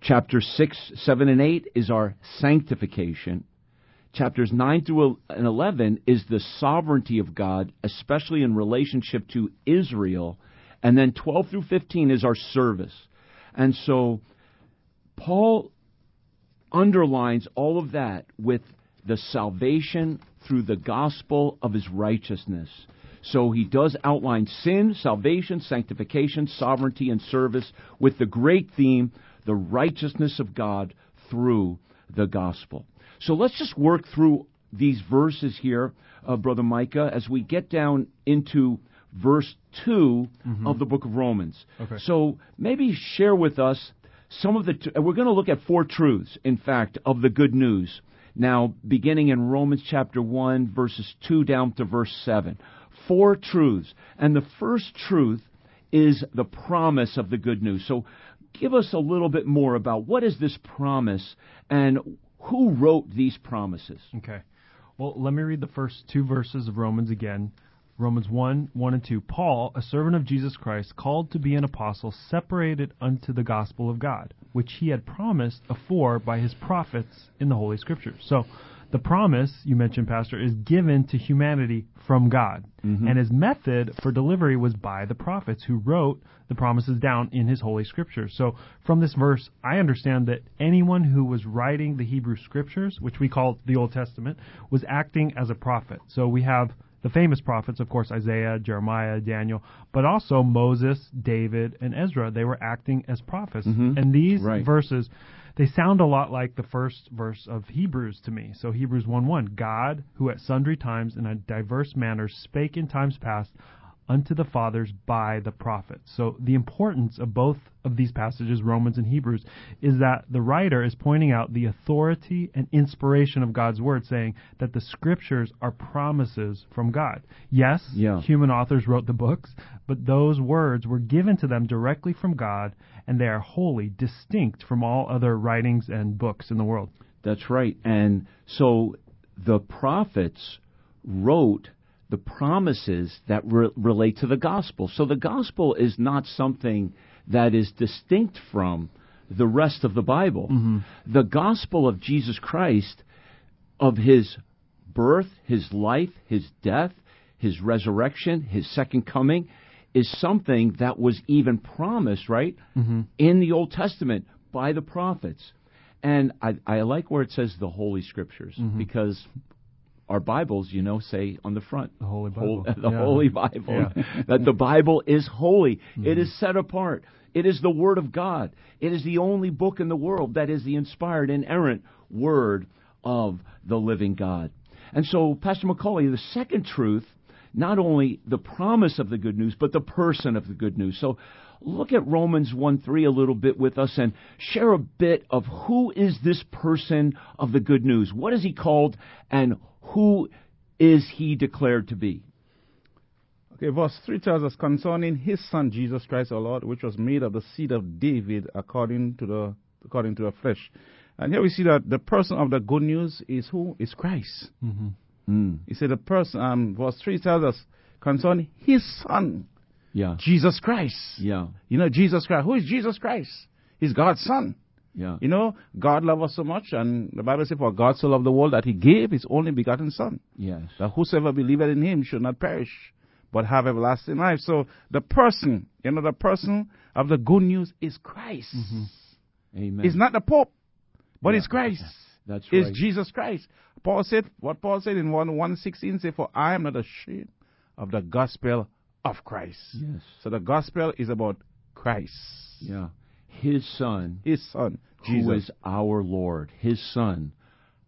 Speaker 2: Chapters 6, 7 and 8 is our sanctification. Chapters 9 through and 11 is the sovereignty of God, especially in relationship to Israel. And then 12 through 15 is our service. And so Paul underlines all of that with the salvation through the gospel of his righteousness. So he does outline sin, salvation, sanctification, sovereignty, and service with the great theme, the righteousness of God through the gospel. So let's just work through these verses here, uh, Brother Micah, as we get down into verse 2 of the book of Romans.
Speaker 1: Okay.
Speaker 2: So maybe share with us some of the, t- uh, we're going to look at four truths, in fact, of the good news. Now, beginning in Romans chapter 1, verses 2 down to verse 7. Four truths. And the first truth is the promise of the good news. So give us a little bit more about what is this promise and who wrote these promises.
Speaker 1: Okay. Well, let me read the first two verses of Romans again. Romans 1, 1 and 2. Paul, a servant of Jesus Christ, called to be an apostle, separated unto the gospel of God, which he had promised afore by his prophets in the Holy Scriptures. So, the promise, you mentioned, Pastor, is given to humanity from God. Mm-hmm. And his method for delivery was by the prophets who wrote the promises down in his Holy Scriptures. So, from this verse, I understand that anyone who was writing the Hebrew Scriptures, which we call the Old Testament, was acting as a prophet. So, we have the famous prophets, of course, Isaiah, Jeremiah, Daniel, but also Moses, David, and Ezra. They were acting as prophets. Mm-hmm. And these
Speaker 2: Right.
Speaker 1: verses, they sound a lot like the first verse of Hebrews to me. So Hebrews 1 1, God, who at sundry times in a diverse manner spake in times past unto the fathers by the prophets. So the importance of both of these passages, Romans and Hebrews, is that the writer is pointing out the authority and inspiration of God's word, saying that the scriptures are promises from God. Yes,
Speaker 2: Yeah.
Speaker 1: human authors wrote the books, but those words were given to them directly from God, and they are wholly distinct from all other writings and books in the world.
Speaker 2: That's right. And so the prophets wrote the promises that re- relate to the gospel. So the gospel is not something that is distinct from the rest of the Bible. Mm-hmm. The gospel of Jesus Christ, of his birth, his life, his death, his resurrection, his second coming, is something that was even promised, right, mm-hmm. in the Old Testament by the prophets. And I, I like where it says the Holy Scriptures mm-hmm. because our Bibles, you know, say on the front,
Speaker 1: The Holy
Speaker 2: Hol-
Speaker 1: Bible.
Speaker 2: the
Speaker 1: Yeah.
Speaker 2: Holy Bible,
Speaker 1: Yeah. Mm-hmm.
Speaker 2: that the Bible is holy. It is set apart. It is the Word of God. It is the only book in the world that is the inspired, inerrant Word of the living God. And so, Pastor Macaulay, the second truth, not only the promise of the good news, but the person of the good news. So, look at Romans 1 3 a little bit with us and share a bit of who is this person of the good news? What is he called, and who is he declared to be?
Speaker 3: Okay, verse 3 tells us concerning his son Jesus Christ our Lord, which was made of the seed of David according to the according to the flesh. And here we see that the person of the good news is who? Is Christ.
Speaker 1: Mm-hmm.
Speaker 2: Mm,
Speaker 3: He said the person um, verse 3 tells us concerning his son,
Speaker 2: yeah,
Speaker 3: Jesus Christ.
Speaker 2: yeah,
Speaker 3: You know, Jesus Christ. Who is Jesus Christ? He's God's son.
Speaker 2: Yeah.
Speaker 3: You know, God loved us so much, and the Bible says, For God so loved the world that he gave his only begotten Son,
Speaker 2: Yes.
Speaker 3: that whosoever believeth in him should not perish, but have everlasting life. So the person, you know, the person of the good news is Christ. Mm-hmm.
Speaker 2: Amen.
Speaker 3: It's not the Pope, but
Speaker 2: Yeah.
Speaker 3: it's Christ.
Speaker 2: That's right. It's.
Speaker 3: Jesus Christ. Paul said, what Paul said in 1 116 said, For I am not ashamed of the gospel of Christ.
Speaker 2: Yes.
Speaker 3: So the gospel is about Christ,
Speaker 2: Yeah. His son,
Speaker 3: his son,
Speaker 2: who
Speaker 3: Jesus.
Speaker 2: is our Lord. His son,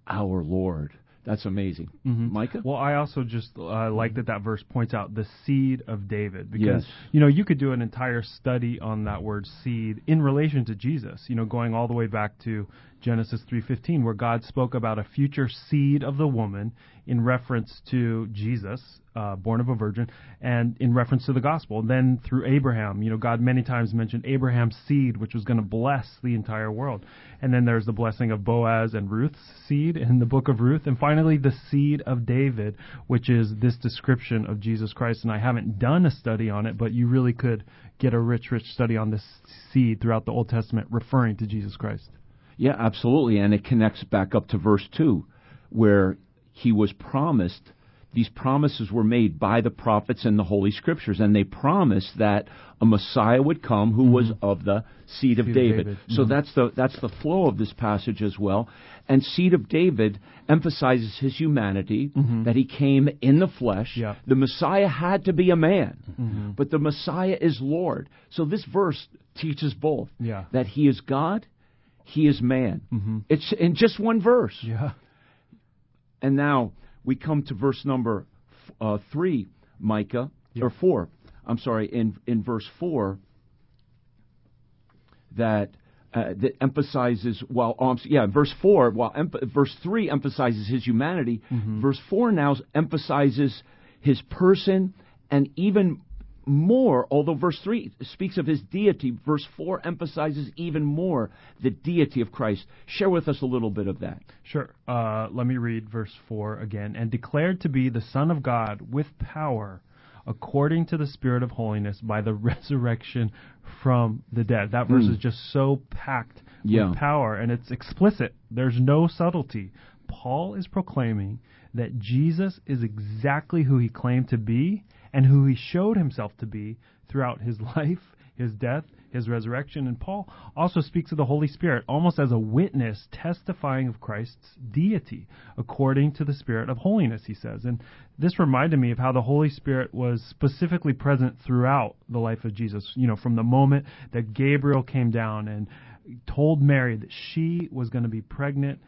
Speaker 2: our Lord. That's amazing.
Speaker 1: Mhm.
Speaker 2: Micah?
Speaker 1: Well, I also just uh, like that that verse points out the seed of David because
Speaker 2: Yes.
Speaker 1: you know you could do an entire study on that word seed in relation to Jesus. You know, going all the way back to Genesis 3:15 where God spoke about a future seed of the woman in reference to Jesus, uh, born of a virgin, and in reference to the gospel. Then through Abraham, you know, God many times mentioned Abraham's seed, which was going to bless the entire world. And then there's the blessing of Boaz and Ruth's seed in the book of Ruth, and finally the seed of David, which is this description of Jesus Christ. And I haven't done a study on it, but you really could get a rich, rich study on this seed throughout the Old Testament, referring to Jesus Christ.
Speaker 2: Yeah, absolutely. And it connects back up to verse 2, where he was promised, these promises were made by the prophets and the Holy Scriptures, and they promised that a Messiah would come who was mm-hmm. of the seed of
Speaker 1: Seed of
Speaker 2: David.
Speaker 1: David.
Speaker 2: So
Speaker 1: mm-hmm.
Speaker 2: that's the that's the flow of this passage as well. And seed of David emphasizes his humanity, mm-hmm. that he came in the flesh.
Speaker 1: Yeah.
Speaker 2: The Messiah had to be a man, but the Messiah is Lord. So this verse teaches both
Speaker 1: Yeah.
Speaker 2: that he is God, he is man.
Speaker 1: Mhm.
Speaker 2: It's in just one verse.
Speaker 1: Yeah.
Speaker 2: And now we come to verse number uh, three, Micah,
Speaker 1: Yeah.
Speaker 2: or four. I'm sorry, in in verse four, that uh, that emphasizes while um, yeah, verse four, while emp- verse three emphasizes his humanity,
Speaker 1: Mm-hmm.
Speaker 2: verse four now emphasizes his person and even more, although verse 3 speaks of his deity, verse 4 emphasizes even more the deity of Christ. Share with us a little bit of that.
Speaker 1: Sure. Uh, let me read verse 4 again. And declared to be the Son of God with power, according to the Spirit of holiness, by the resurrection from the dead. That verse
Speaker 2: Mm.
Speaker 1: is just so packed
Speaker 2: Yeah.
Speaker 1: with power, and it's explicit. There's no subtlety. Paul is proclaiming that Jesus is exactly who he claimed to be and who he showed himself to be throughout his life, his death, his resurrection. And Paul also speaks of the Holy Spirit almost as a witness testifying of Christ's deity according to the Spirit of holiness, he says. And this reminded me of how the Holy Spirit was specifically present throughout the life of Jesus. You know, from the moment that Gabriel came down and told Mary that she was going to be pregnant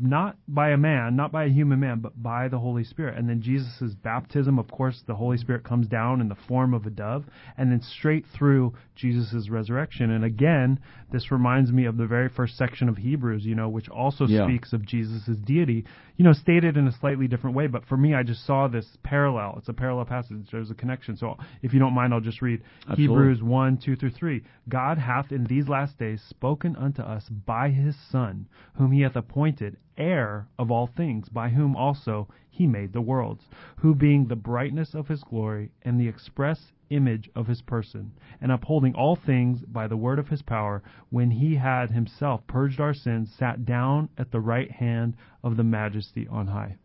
Speaker 1: not by a man, not by a human man, but by the Holy Spirit. And then Jesus' baptism, of course, the Holy Spirit comes down in the form of a dove, and then straight through Jesus' resurrection. And again, this reminds me of the very first section of Hebrews, you know, which also
Speaker 2: Yeah.
Speaker 1: speaks of Jesus' deity, you know, stated in a slightly different way. But for me, I just saw this parallel. It's a parallel passage. There's a connection. So if you don't mind, I'll just read
Speaker 2: Absolutely.
Speaker 1: Hebrews 1, 2 through 3. God hath in these last days spoken unto us by his Son, whom he hath appointed heir of all things, by whom also he made the worlds, who being the brightness of his glory and the express image of his person, and upholding all things by the word of his power, when he had himself purged our sins, sat down at the right hand of the majesty on high.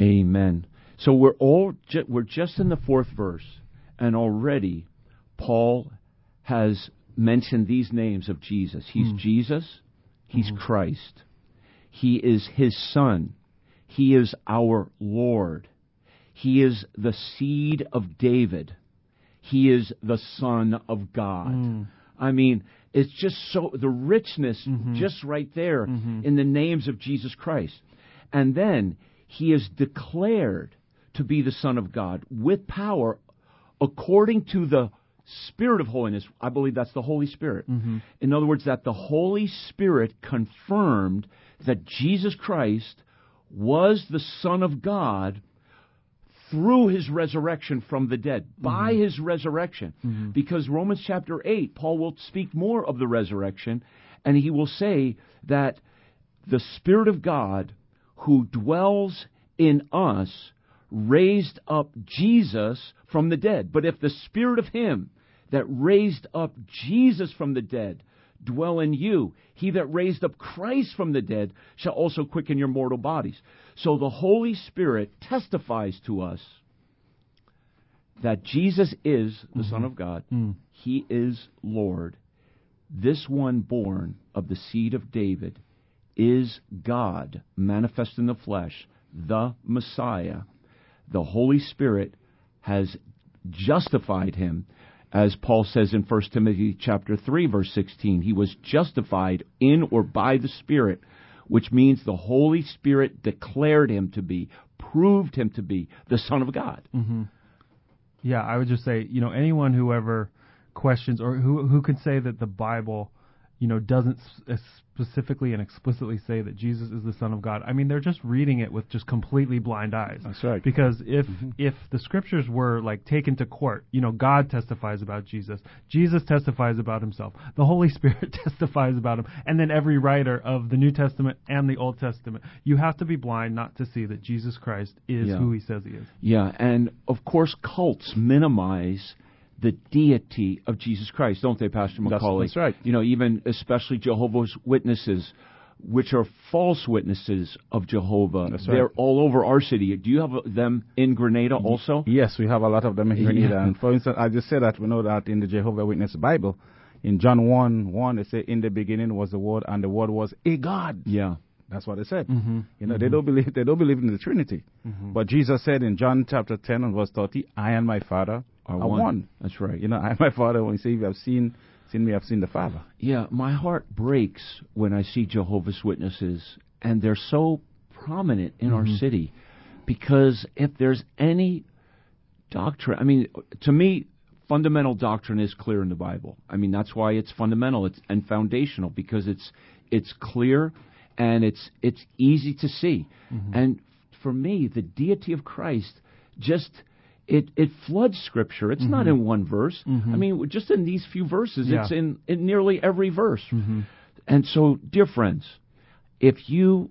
Speaker 2: Amen. So we're all ju- we're just in the fourth verse, and already Paul has mentioned these names of Jesus. He's hmm. Jesus. He's hmm. Christ. He is His Son. He is our Lord. He is the seed of David. He is the Son of God. Mm. I mean, it's just so, the richness mm-hmm. just right there mm-hmm. in the names of Jesus Christ. And then he is declared to be the Son of God with power according to the Spirit of holiness. I believe that's the Holy Spirit. Mm-hmm. In other words, that the Holy Spirit confirmed that Jesus Christ was the Son of God through his resurrection from the dead, mm-hmm. by his resurrection. Mm-hmm. Because Romans chapter 8, Paul will speak more of the resurrection, and he will say that the Spirit of God who dwells in us raised up Jesus from the dead. But if the Spirit of him that raised up Jesus from the dead dwell in you, he that raised up Christ from the dead shall also quicken your mortal bodies. So the Holy Spirit testifies to us that Jesus is the mm-hmm. Son of God. Mm. He is Lord. This one born of the seed of David is God manifest in the flesh, the Messiah. The Holy Spirit has justified him as Paul says in 1 Timothy chapter 3 verse 16 he was justified in or by the spirit which means the Holy Spirit declared him to be proved him to be the son of God. Mm-hmm.
Speaker 1: Yeah, I would just say, you know, anyone who ever questions or who who could say that the Bible, you know, doesn't specifically and explicitly say that Jesus is the Son of God. I mean, they're just reading it with just completely blind eyes.
Speaker 3: That's right.
Speaker 1: Because if mm-hmm. if the scriptures were like taken to court, you know, God testifies about Jesus, Jesus testifies about himself, the Holy Spirit testifies about him, and then every writer of the New Testament and the Old Testament, you have to be blind not to see that Jesus Christ is
Speaker 2: Yeah.
Speaker 1: who he says he is.
Speaker 2: Yeah, and of course, cults minimize the deity of Jesus Christ, don't they, Pastor
Speaker 3: That's-
Speaker 2: Macaulay?
Speaker 3: that's right.
Speaker 2: You know, even especially Jehovah's Witnesses, which are false witnesses of Jehovah.
Speaker 3: That's right.
Speaker 2: They're all over our city. Do you have them in Grenada also?
Speaker 3: Yes, we have a lot of them in Grenada.
Speaker 2: Yeah.
Speaker 3: And for instance, I just say that we know that in the Jehovah Witness Bible, in John 1 1, they say, In the beginning was the Word, and the Word was a God.
Speaker 2: Yeah.
Speaker 3: That's what they said. Mm-hmm. You know, they mm-hmm. don't believe they don't believe in the Trinity. Mm-hmm. But Jesus said in John chapter ten and verse thirty, I and my Father are,
Speaker 2: Are one. That's right.
Speaker 3: You know, I my Father. When he say, "If you have seen seen me, I've seen the Father."
Speaker 2: Yeah, my heart breaks when I see Jehovah's Witnesses, and they're so prominent in our mm-hmm. city because if there's any doctrine, I mean, to me, fundamental doctrine is clear in the Bible. I mean, that's why it's fundamental it's, and foundational because it's it's clear and it's it's easy to see. Mm-hmm. And for me, the deity of Christ just it it floods Scripture. It's not mm-hmm. in one verse. Mm-hmm. I mean, just in these few verses,
Speaker 1: Yeah.
Speaker 2: it's in in nearly every verse. Mm-hmm. And so, dear friends, if you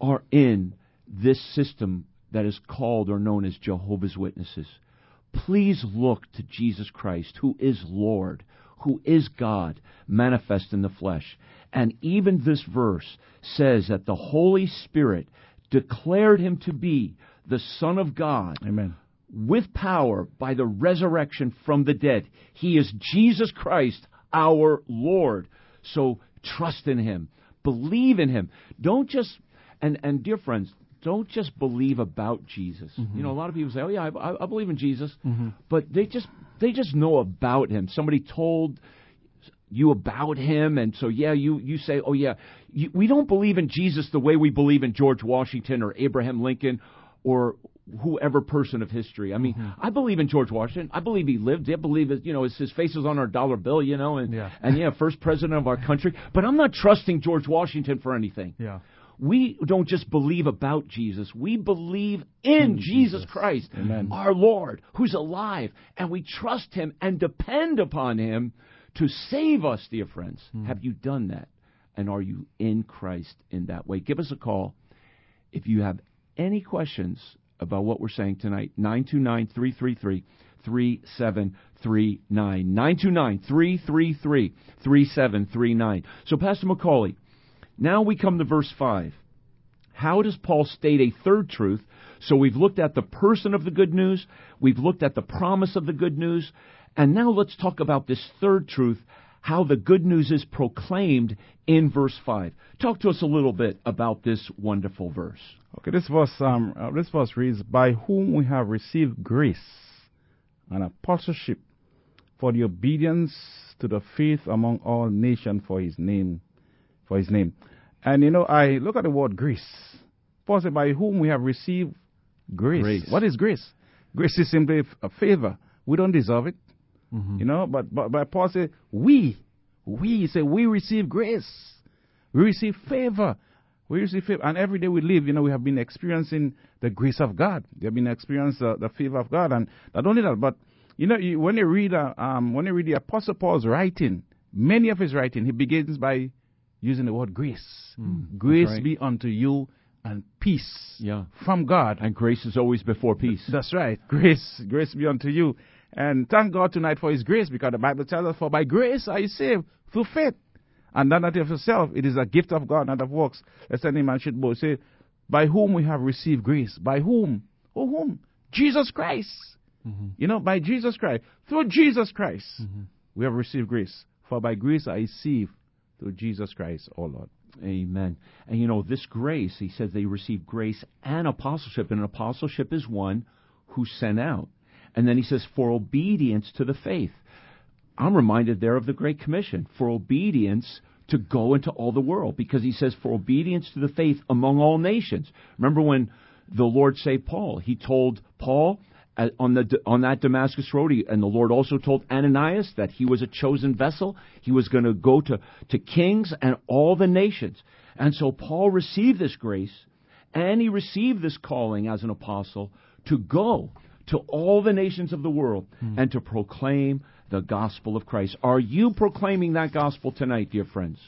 Speaker 2: are in this system that is called or known as Jehovah's Witnesses, please look to Jesus Christ, who is Lord, who is God, manifest in the flesh. And even this verse says that the Holy Spirit declared him to be the Son of God
Speaker 3: Amen.
Speaker 2: With power by the resurrection from the dead. He is Jesus Christ, our Lord. So trust in him. Believe in him. Don't just and and dear friends, don't just believe about Jesus. Mm-hmm. You know, a lot of people say, "Oh yeah, I, I- believe in Jesus," mm-hmm. but they just they just know about him. Somebody told you about him, and so yeah, you you say, "Oh yeah, you, we don't believe in Jesus the way we believe in George Washington or Abraham Lincoln or whoever person of history." I mean, mm-hmm. I believe in George Washington. I believe he lived. I believe it, you know his, his face is on our dollar bill, you know, and
Speaker 1: Yeah.
Speaker 2: and yeah, first president of our country. But I'm not trusting George Washington for anything.
Speaker 1: Yeah.
Speaker 2: We don't just believe about Jesus. We believe in Jesus Christ,
Speaker 3: Amen.
Speaker 2: our Lord, who's alive, and we trust Him and depend upon Him to save us, dear friends. Hmm. Have you done that? And are you in Christ in that way? Give us a call if you have any questions about what we're saying tonight. 929 333 3739. 929 333 3739. So, Pastor Macaulay, now we come to verse 5. How does Paul state a third truth? So we've looked at the person of the good news, we've looked at the promise of the good news, and now let's talk about this third truth. How the good news is proclaimed in verse 5. Talk to us a little bit about this wonderful verse.
Speaker 3: Okay, this verse, um, uh, this verse reads, "By whom we have received grace and apostleship for the obedience to the faith among all nations for His name, for His name." And you know, I look at the word grace. Paul said, "By whom we have received grace."
Speaker 2: Grace.
Speaker 3: What is grace? Grace is simply a favor. We don't deserve it,
Speaker 2: Mm-hmm.
Speaker 3: you know. But but, but Paul said, "We, we," he said, "We receive grace. We receive favor." We receive favor, and every day we live, you know, we have been experiencing the grace of God. We have been experiencing the, the favor of God, and not only that, but you know, you, when you read, uh, um, when you read the Apostle Paul's writing, many of his writing, he begins by using the word grace. grace
Speaker 2: right.
Speaker 3: be unto you and peace
Speaker 2: Yeah.
Speaker 3: from God.
Speaker 2: And grace is always before peace.
Speaker 3: That's right. Grace, grace be unto you. And thank God tonight for His grace because the Bible tells us, For by grace are you saved through faith. And not that of yourself. It is a gift of God, not of works. Lest any man should boast. Say, By whom we have received grace. By whom? Oh, whom? Jesus Christ. Mm-hmm. You know, by Jesus Christ. Through Jesus Christ, mm-hmm. we have received grace. For by grace I receive through Jesus Christ, our Lord.
Speaker 2: Amen. And you know, this grace, he says they received grace and apostleship. And an apostleship is one who's sent out. And then he says, for obedience to the faith. I'm reminded there of the Great Commission for obedience to go into all the world because he says for obedience to the faith among all nations. Remember when the Lord saved Paul? He told Paul on the on that Damascus road, and the Lord also told Ananias that he was a chosen vessel. He was going to go to to kings and all the nations. And so Paul received this grace, and he received this calling as an apostle to go to all the nations of the world hmm. and to proclaim the gospel of Christ. Are you proclaiming that gospel tonight, dear friends?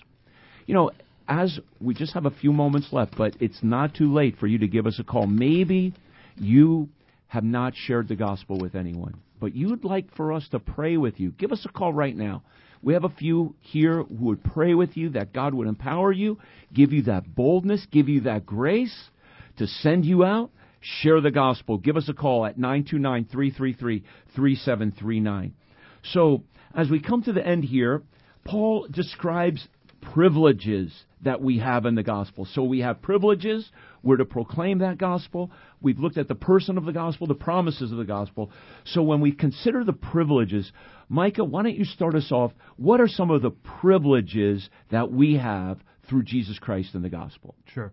Speaker 2: You know, as we just have a few moments left, but it's not too late for you to give us a call. Maybe you have not shared the gospel with anyone, but you'd like for us to pray with you. Give us a call right now. We have a few here who would pray with you that God would empower you, give you that boldness, give you that grace to send you out. Share the gospel. Give us a call at 929 333 3739. So, as we come to the end here, Paul describes privileges that we have in the gospel. So we have privileges. We're to proclaim that gospel. We've looked at the person of the gospel, the promises of the gospel. So when we consider the privileges, Micah, why don't you start us off? What are some of the privileges that we have through Jesus Christ in the gospel?
Speaker 1: Sure.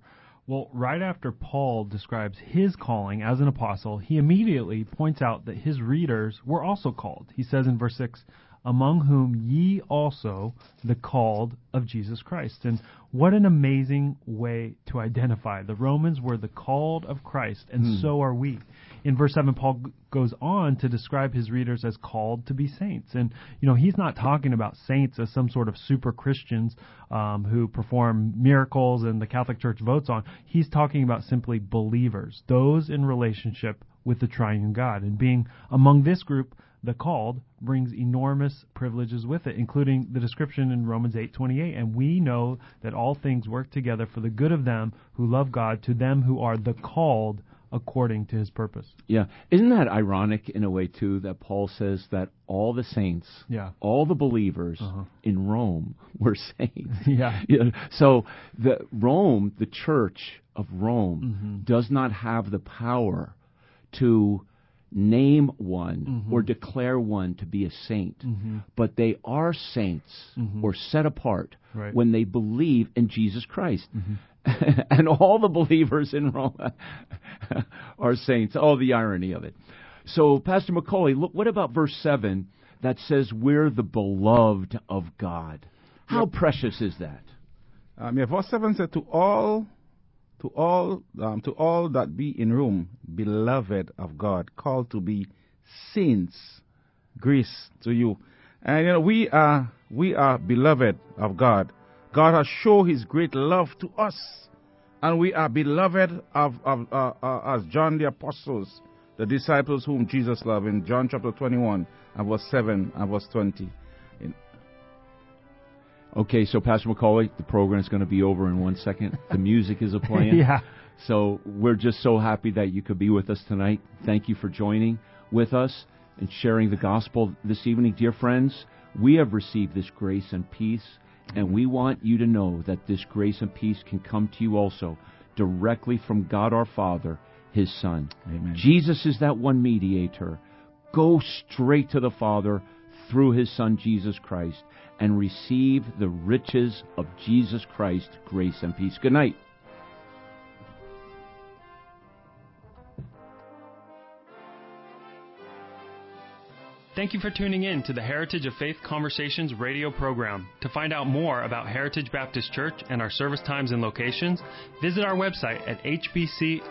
Speaker 1: Well, right after Paul describes his calling as an apostle, he immediately points out that his readers were also called. He says in verse 6, Among whom ye also, the called of Jesus Christ. And what an amazing way to identify. The Romans were the called of Christ, and hmm. so are we. In verse 7, Paul g- goes on to describe his readers as called to be saints. And, you know, he's not talking about saints as some sort of super Christians um, who perform miracles and the Catholic Church votes on. He's talking about simply believers, those in relationship with the triune God. And being among this group, the called brings enormous privileges with it, including the description in Romans 8:28. And we know that all things work together for the good of them who love God, to them who are the called according to His purpose.
Speaker 2: Yeah. Isn't that ironic in a way, too, that Paul says that all the saints,
Speaker 1: Yeah.
Speaker 2: all the believers
Speaker 1: Uh-huh.
Speaker 2: in Rome were saints?
Speaker 1: Yeah.
Speaker 2: Yeah, So the Rome, the church of Rome,
Speaker 1: Mm-hmm.
Speaker 2: does not have the power to name one or declare one to be a saint, but they are saints or set apart
Speaker 1: Right.
Speaker 2: when they believe in Jesus Christ. and all the believers in Rome are saints. Oh, the irony of it. So, Pastor Macaulay, look, what about verse 7 that says, We're the beloved of God? How precious is that?
Speaker 3: Um, yeah, verse 7 said, To all, to all, um, to all that be in Rome, beloved of God, called to be saints, grace to you. And you know, we are, we are beloved of God. God has shown his great love to us. And we are beloved of, of uh, uh, as John the Apostles, the disciples whom Jesus loved in John chapter 21 and verse 7 and verse 20. In-
Speaker 2: Okay, so Pastor Macaulay, the program is going to be over in one second. The music is a playing.
Speaker 1: Yeah.
Speaker 2: So we're just so happy that you could be with us tonight. Thank you for joining with us and sharing the gospel this evening. Dear friends, We have received this grace and peace, and we want you to know that this grace and peace can come to you also directly from God our Father, His Son.
Speaker 3: Amen.
Speaker 2: Jesus is that one mediator. Go straight to the Father through His Son, Jesus Christ, and receive the riches of Jesus Christ, grace and peace. Good night.
Speaker 1: Thank you for tuning in to the Heritage of Faith Conversations radio program. To find out more about Heritage Baptist Church and our service times and locations, visit our website at hbc